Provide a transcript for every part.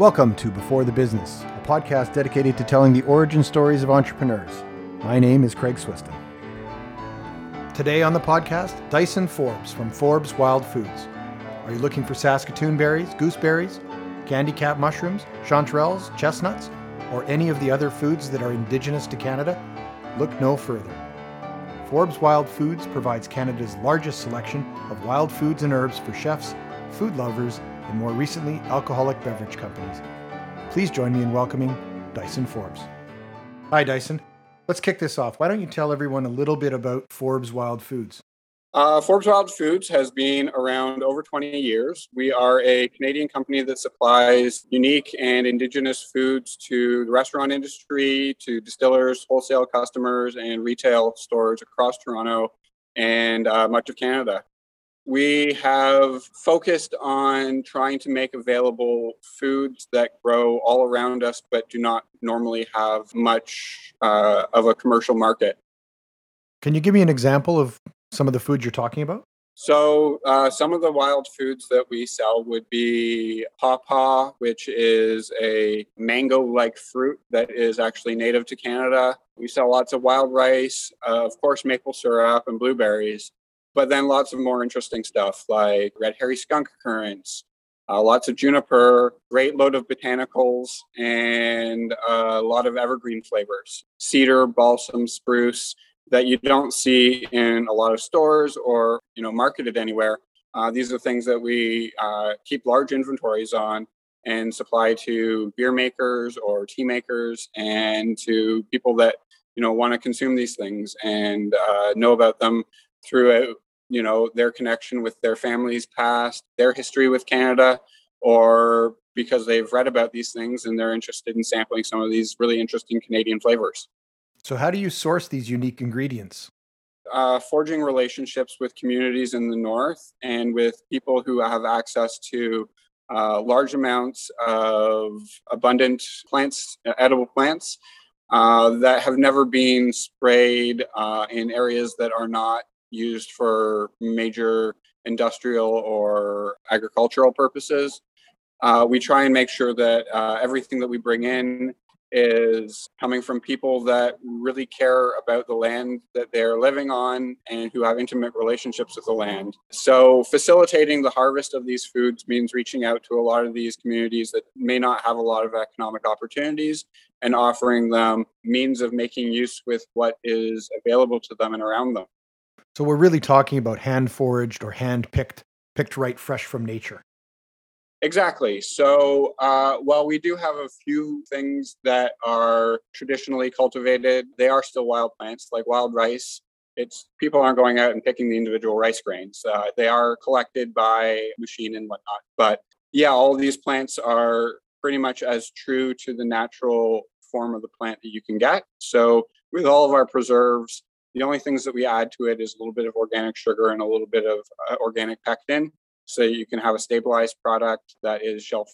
Welcome to Before the Business, a podcast dedicated to telling the origin stories of entrepreneurs. My name is Craig Swiston. Today on the podcast, Dyson Forbes from Forbes Wild Foods. Are you looking for Saskatoon berries, gooseberries, candy cap mushrooms, chanterelles, chestnuts, or any of the other foods that are indigenous to Canada? Look no further. Forbes Wild Foods provides Canada's largest selection of wild foods and herbs for chefs, food lovers, and more recently, alcoholic beverage companies. Please join me in welcoming Dyson Forbes. Hi, Dyson. Let's kick this off. Why don't you tell everyone a little bit about Forbes Wild Foods? Uh, Forbes Wild Foods has been around over 20 years. We are a Canadian company that supplies unique and Indigenous foods to the restaurant industry, to distillers, wholesale customers, and retail stores across Toronto and uh, much of Canada. We have focused on trying to make available foods that grow all around us but do not normally have much uh, of a commercial market. Can you give me an example of some of the foods you're talking about? So, uh, some of the wild foods that we sell would be pawpaw, which is a mango like fruit that is actually native to Canada. We sell lots of wild rice, uh, of course, maple syrup and blueberries, but then lots of more interesting stuff like red hairy skunk currants, uh, lots of juniper, great load of botanicals, and a lot of evergreen flavors cedar, balsam, spruce that you don't see in a lot of stores or you know marketed anywhere. Uh, these are things that we uh, keep large inventories on and supply to beer makers or tea makers and to people that you know want to consume these things and uh, know about them through you know their connection with their family's past, their history with Canada, or because they've read about these things and they're interested in sampling some of these really interesting Canadian flavors. So, how do you source these unique ingredients? Uh, forging relationships with communities in the north and with people who have access to uh, large amounts of abundant plants, edible plants uh, that have never been sprayed uh, in areas that are not used for major industrial or agricultural purposes. Uh, we try and make sure that uh, everything that we bring in is coming from people that really care about the land that they're living on and who have intimate relationships with the land. So, facilitating the harvest of these foods means reaching out to a lot of these communities that may not have a lot of economic opportunities and offering them means of making use with what is available to them and around them. So, we're really talking about hand foraged or hand picked, picked right fresh from nature. Exactly. So, uh, while we do have a few things that are traditionally cultivated, they are still wild plants, like wild rice. It's people aren't going out and picking the individual rice grains. Uh, they are collected by machine and whatnot. But yeah, all these plants are pretty much as true to the natural form of the plant that you can get. So, with all of our preserves, the only things that we add to it is a little bit of organic sugar and a little bit of uh, organic pectin so you can have a stabilized product that is shelf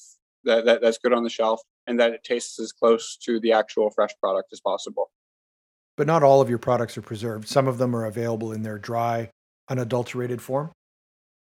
that, that that's good on the shelf and that it tastes as close to the actual fresh product as possible. But not all of your products are preserved. Some of them are available in their dry unadulterated form?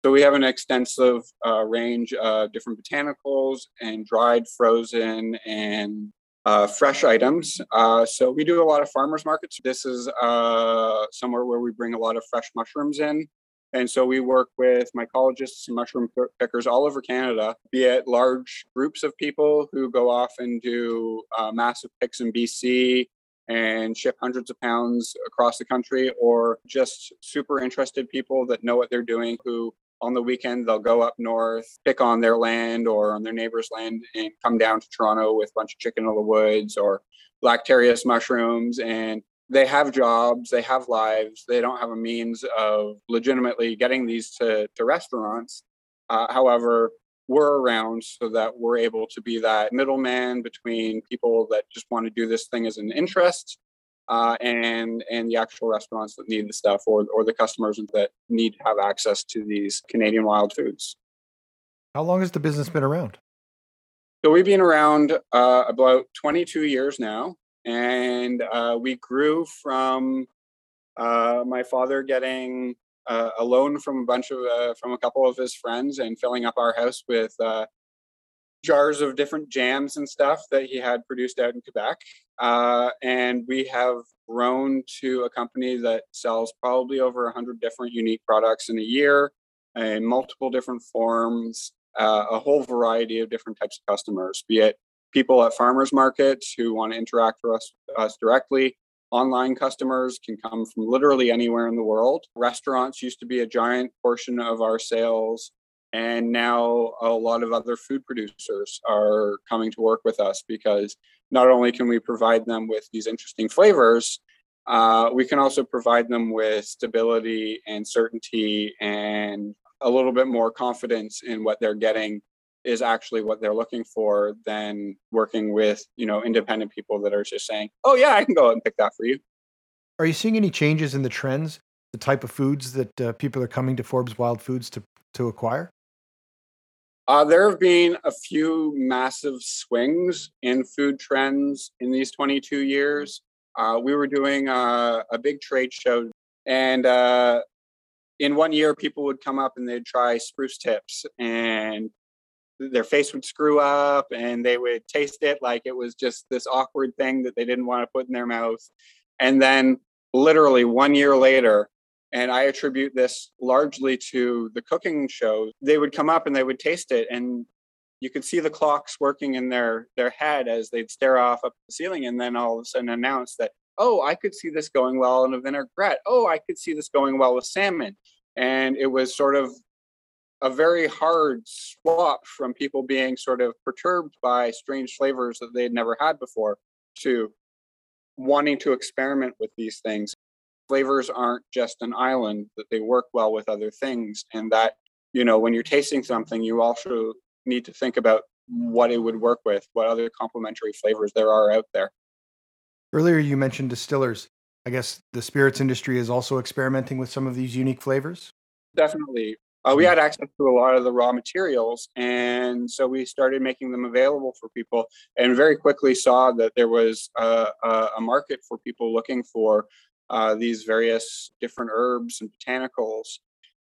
So we have an extensive uh, range of different botanicals and dried frozen and uh, fresh items. Uh, so we do a lot of farmers markets. This is uh, somewhere where we bring a lot of fresh mushrooms in and so we work with mycologists and mushroom pickers all over Canada, be it large groups of people who go off and do uh, massive picks in BC and ship hundreds of pounds across the country, or just super interested people that know what they're doing who on the weekend they'll go up north, pick on their land or on their neighbor's land, and come down to Toronto with a bunch of chicken in the woods or black lactarius mushrooms and they have jobs, they have lives, they don't have a means of legitimately getting these to, to restaurants. Uh, however, we're around so that we're able to be that middleman between people that just want to do this thing as an interest uh, and and the actual restaurants that need the stuff or, or the customers that need to have access to these Canadian wild foods. How long has the business been around? So we've been around uh, about 22 years now and uh, we grew from uh, my father getting uh, a loan from a bunch of uh, from a couple of his friends and filling up our house with uh, jars of different jams and stuff that he had produced out in Quebec. Uh, and we have grown to a company that sells probably over 100 different unique products in a year in multiple different forms, uh, a whole variety of different types of customers, be it people at farmers markets who want to interact with us, us directly. Online customers can come from literally anywhere in the world. Restaurants used to be a giant portion of our sales. And now a lot of other food producers are coming to work with us because not only can we provide them with these interesting flavors, uh, we can also provide them with stability and certainty and a little bit more confidence in what they're getting is actually what they're looking for than working with you know independent people that are just saying oh yeah i can go out and pick that for you. Are you seeing any changes in the trends the type of foods that uh, people are coming to forbes wild foods to to acquire uh, there have been a few massive swings in food trends in these 22 years. Uh, we were doing a, a, big trade show and uh, in one year people would come up and they'd try spruce tips and their face would screw up and they would taste it like it was just this awkward thing that they didn't want to put in their mouth. And then literally one year later and i attribute this largely to the cooking show they would come up and they would taste it and you could see the clocks working in their their head as they'd stare off up the ceiling and then all of a sudden announce that oh, I could see this going well in a vinaigrette. Oh, I could see this going well with salmon. And it was sort of a very hard swap from people being sort of perturbed by strange flavors that they'd never had before to wanting to experiment with these things. Flavors aren't just an island, that they work well with other things. And that, you know, when you're tasting something, you also need to think about what it would work with, what other complementary flavors there are out there. Earlier, you mentioned distillers. I guess the spirits industry is also experimenting with some of these unique flavors. Definitely. Uh, we hmm. had access to a lot of the raw materials, and so we started making them available for people, and very quickly saw that there was a, a market for people looking for uh, these various different herbs and botanicals.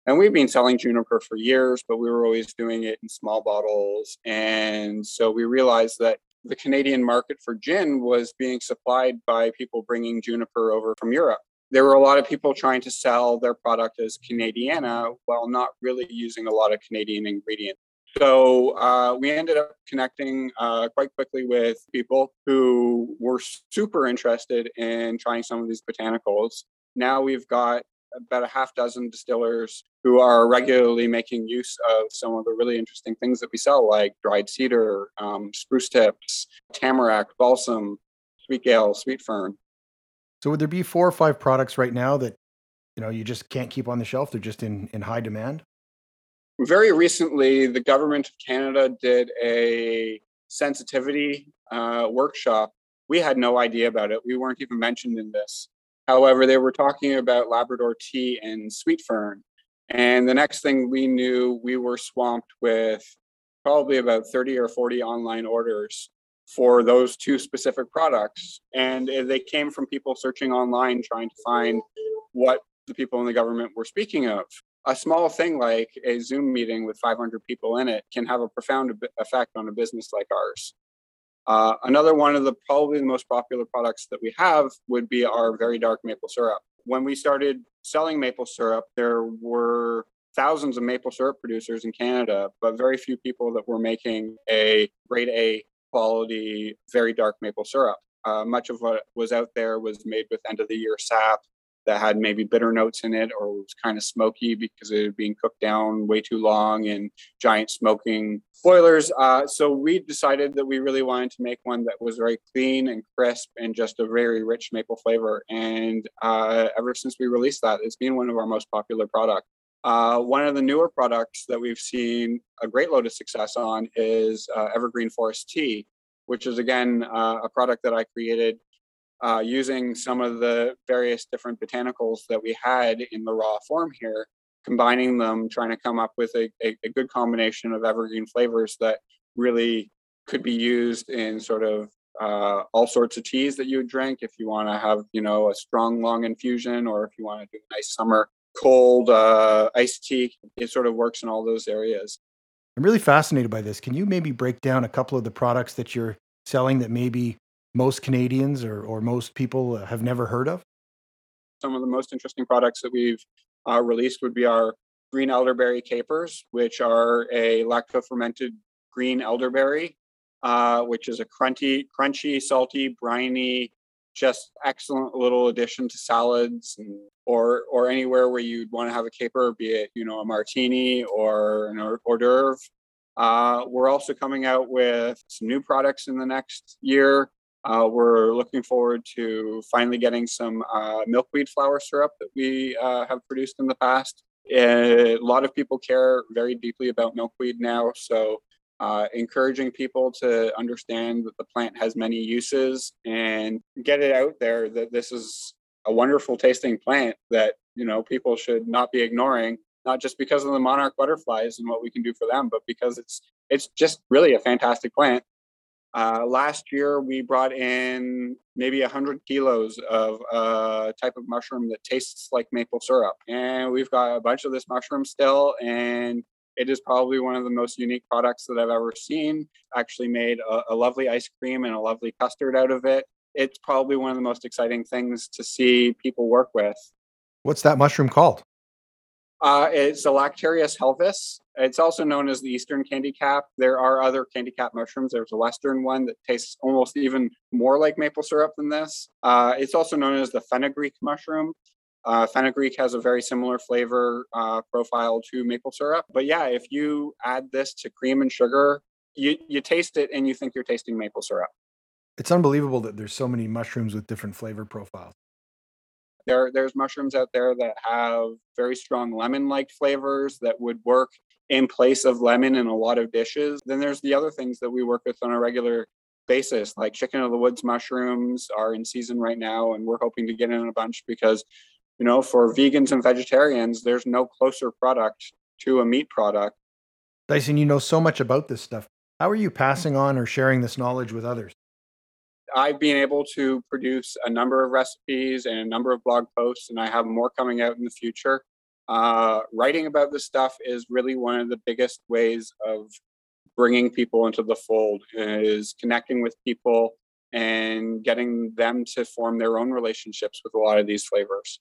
And we've been selling juniper for years, but we were always doing it in small bottles. And so we realized that the Canadian market for gin was being supplied by people bringing juniper over from Europe. There were a lot of people trying to sell their product as Canadiana while not really using a lot of Canadian ingredients. So uh, we ended up connecting uh, quite quickly with people who were super interested in trying some of these botanicals. Now we've got about a half dozen distillers who are regularly making use of some of the really interesting things that we sell, like dried cedar, um, spruce tips, tamarack, balsam, sweet gale, sweet fern. So, would there be four or five products right now that you know you just can't keep on the shelf? They're just in in high demand. Very recently, the government of Canada did a sensitivity uh, workshop. We had no idea about it. We weren't even mentioned in this. However, they were talking about Labrador tea and sweet fern. And the next thing we knew, we were swamped with probably about 30 or 40 online orders for those two specific products. And they came from people searching online trying to find what the people in the government were speaking of. A small thing like a Zoom meeting with 500 people in it can have a profound effect on a business like ours. Uh, another one of the probably the most popular products that we have would be our very dark maple syrup. When we started selling maple syrup, there were thousands of maple syrup producers in Canada, but very few people that were making a grade A quality, very dark maple syrup. Uh, much of what was out there was made with end of the year sap that had maybe bitter notes in it or was kind of smoky because it had been cooked down way too long in giant smoking boilers. Uh, so we decided that we really wanted to make one that was very clean and crisp and just a very rich maple flavor. And uh, ever since we released that, it's been one of our most popular products. Uh, one of the newer products that we've seen a great load of success on is uh, Evergreen Forest Tea, which is again uh, a product that I created uh, using some of the various different botanicals that we had in the raw form here, combining them, trying to come up with a, a, a good combination of evergreen flavors that really could be used in sort of uh, all sorts of teas that you would drink if you want to have you know a strong long infusion or if you want to do a nice summer cold uh, iced tea it sort of works in all those areas I'm really fascinated by this. Can you maybe break down a couple of the products that you're selling that maybe most Canadians or, or most people have never heard of? Some of the most interesting products that we've uh, released would be our green elderberry capers, which are a lacto fermented green elderberry, uh, which is a crunchy, crunchy, salty, briny, just excellent little addition to salads and, or or anywhere where you'd want to have a caper, be it you know a martini or an hors d'oeuvre. Uh, we're also coming out with some new products in the next year. Uh, we're looking forward to finally getting some uh, milkweed flower syrup that we uh, have produced in the past. a lot of people care very deeply about milkweed now, so uh, encouraging people to understand that the plant has many uses and get it out there that this is a wonderful tasting plant that you know people should not be ignoring not just because of the monarch butterflies and what we can do for them but because it's it's just really a fantastic plant uh, last year we brought in maybe 100 kilos of a type of mushroom that tastes like maple syrup and we've got a bunch of this mushroom still and it is probably one of the most unique products that I've ever seen. Actually, made a, a, lovely ice cream and a lovely custard out of it. It's probably one of the most exciting things to see people work with. What's that mushroom called? Uh, it's a Lactarius helvus. It's also known as the Eastern candy cap. There are other candy cap mushrooms. There's a Western one that tastes almost even more like maple syrup than this. Uh, it's also known as the fenugreek mushroom. Uh, fenugreek has a very similar flavor uh, profile to maple syrup. But yeah, if you add this to cream and sugar, you, you taste it and you think you're tasting maple syrup. It's unbelievable that there's so many mushrooms with different flavor profiles. There, there's mushrooms out there that have very strong lemon-like flavors that would work in place of lemon in a lot of dishes. Then there's the other things that we work with on a regular basis, like chicken of the woods mushrooms are in season right now, and we're hoping to get in a bunch because you know, for vegans and vegetarians, there's no closer product to a meat product. Dyson, you know so much about this stuff. How are you mm-hmm. passing on or sharing this knowledge with others? I've been able to produce a number of recipes and a number of blog posts, and I have more coming out in the future. Uh, writing about this stuff is really one of the biggest ways of bringing people into the fold is connecting with people and getting them to form their own relationships with a lot of these flavors.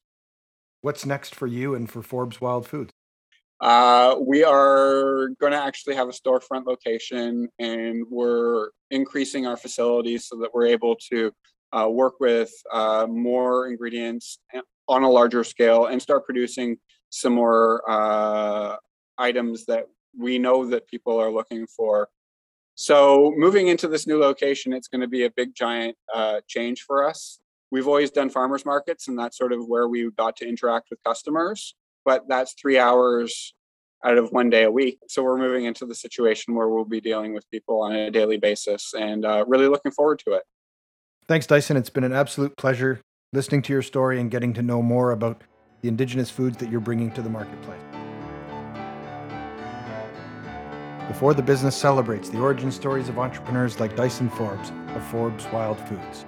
What's next for you and for Forbes Wild Foods? Uh, we are going to actually have a storefront location and we're increasing our facilities so that we're able to uh, work with uh, more ingredients on a larger scale and start producing some more uh, items that we know that people are looking for. So moving into this new location, it's going to be a big giant uh, change for us we've always done farmers markets and that's sort of where we got to interact with customers but that's three hours out of one day a week. So we're moving into the situation where we'll be dealing with people on a daily basis and uh, really looking forward to it. Thanks dyson. It's been an absolute pleasure listening to your story and getting to know more about the indigenous foods that you're bringing to the marketplace. Before the business celebrates the origin stories of entrepreneurs like dyson forbes of forbes wild foods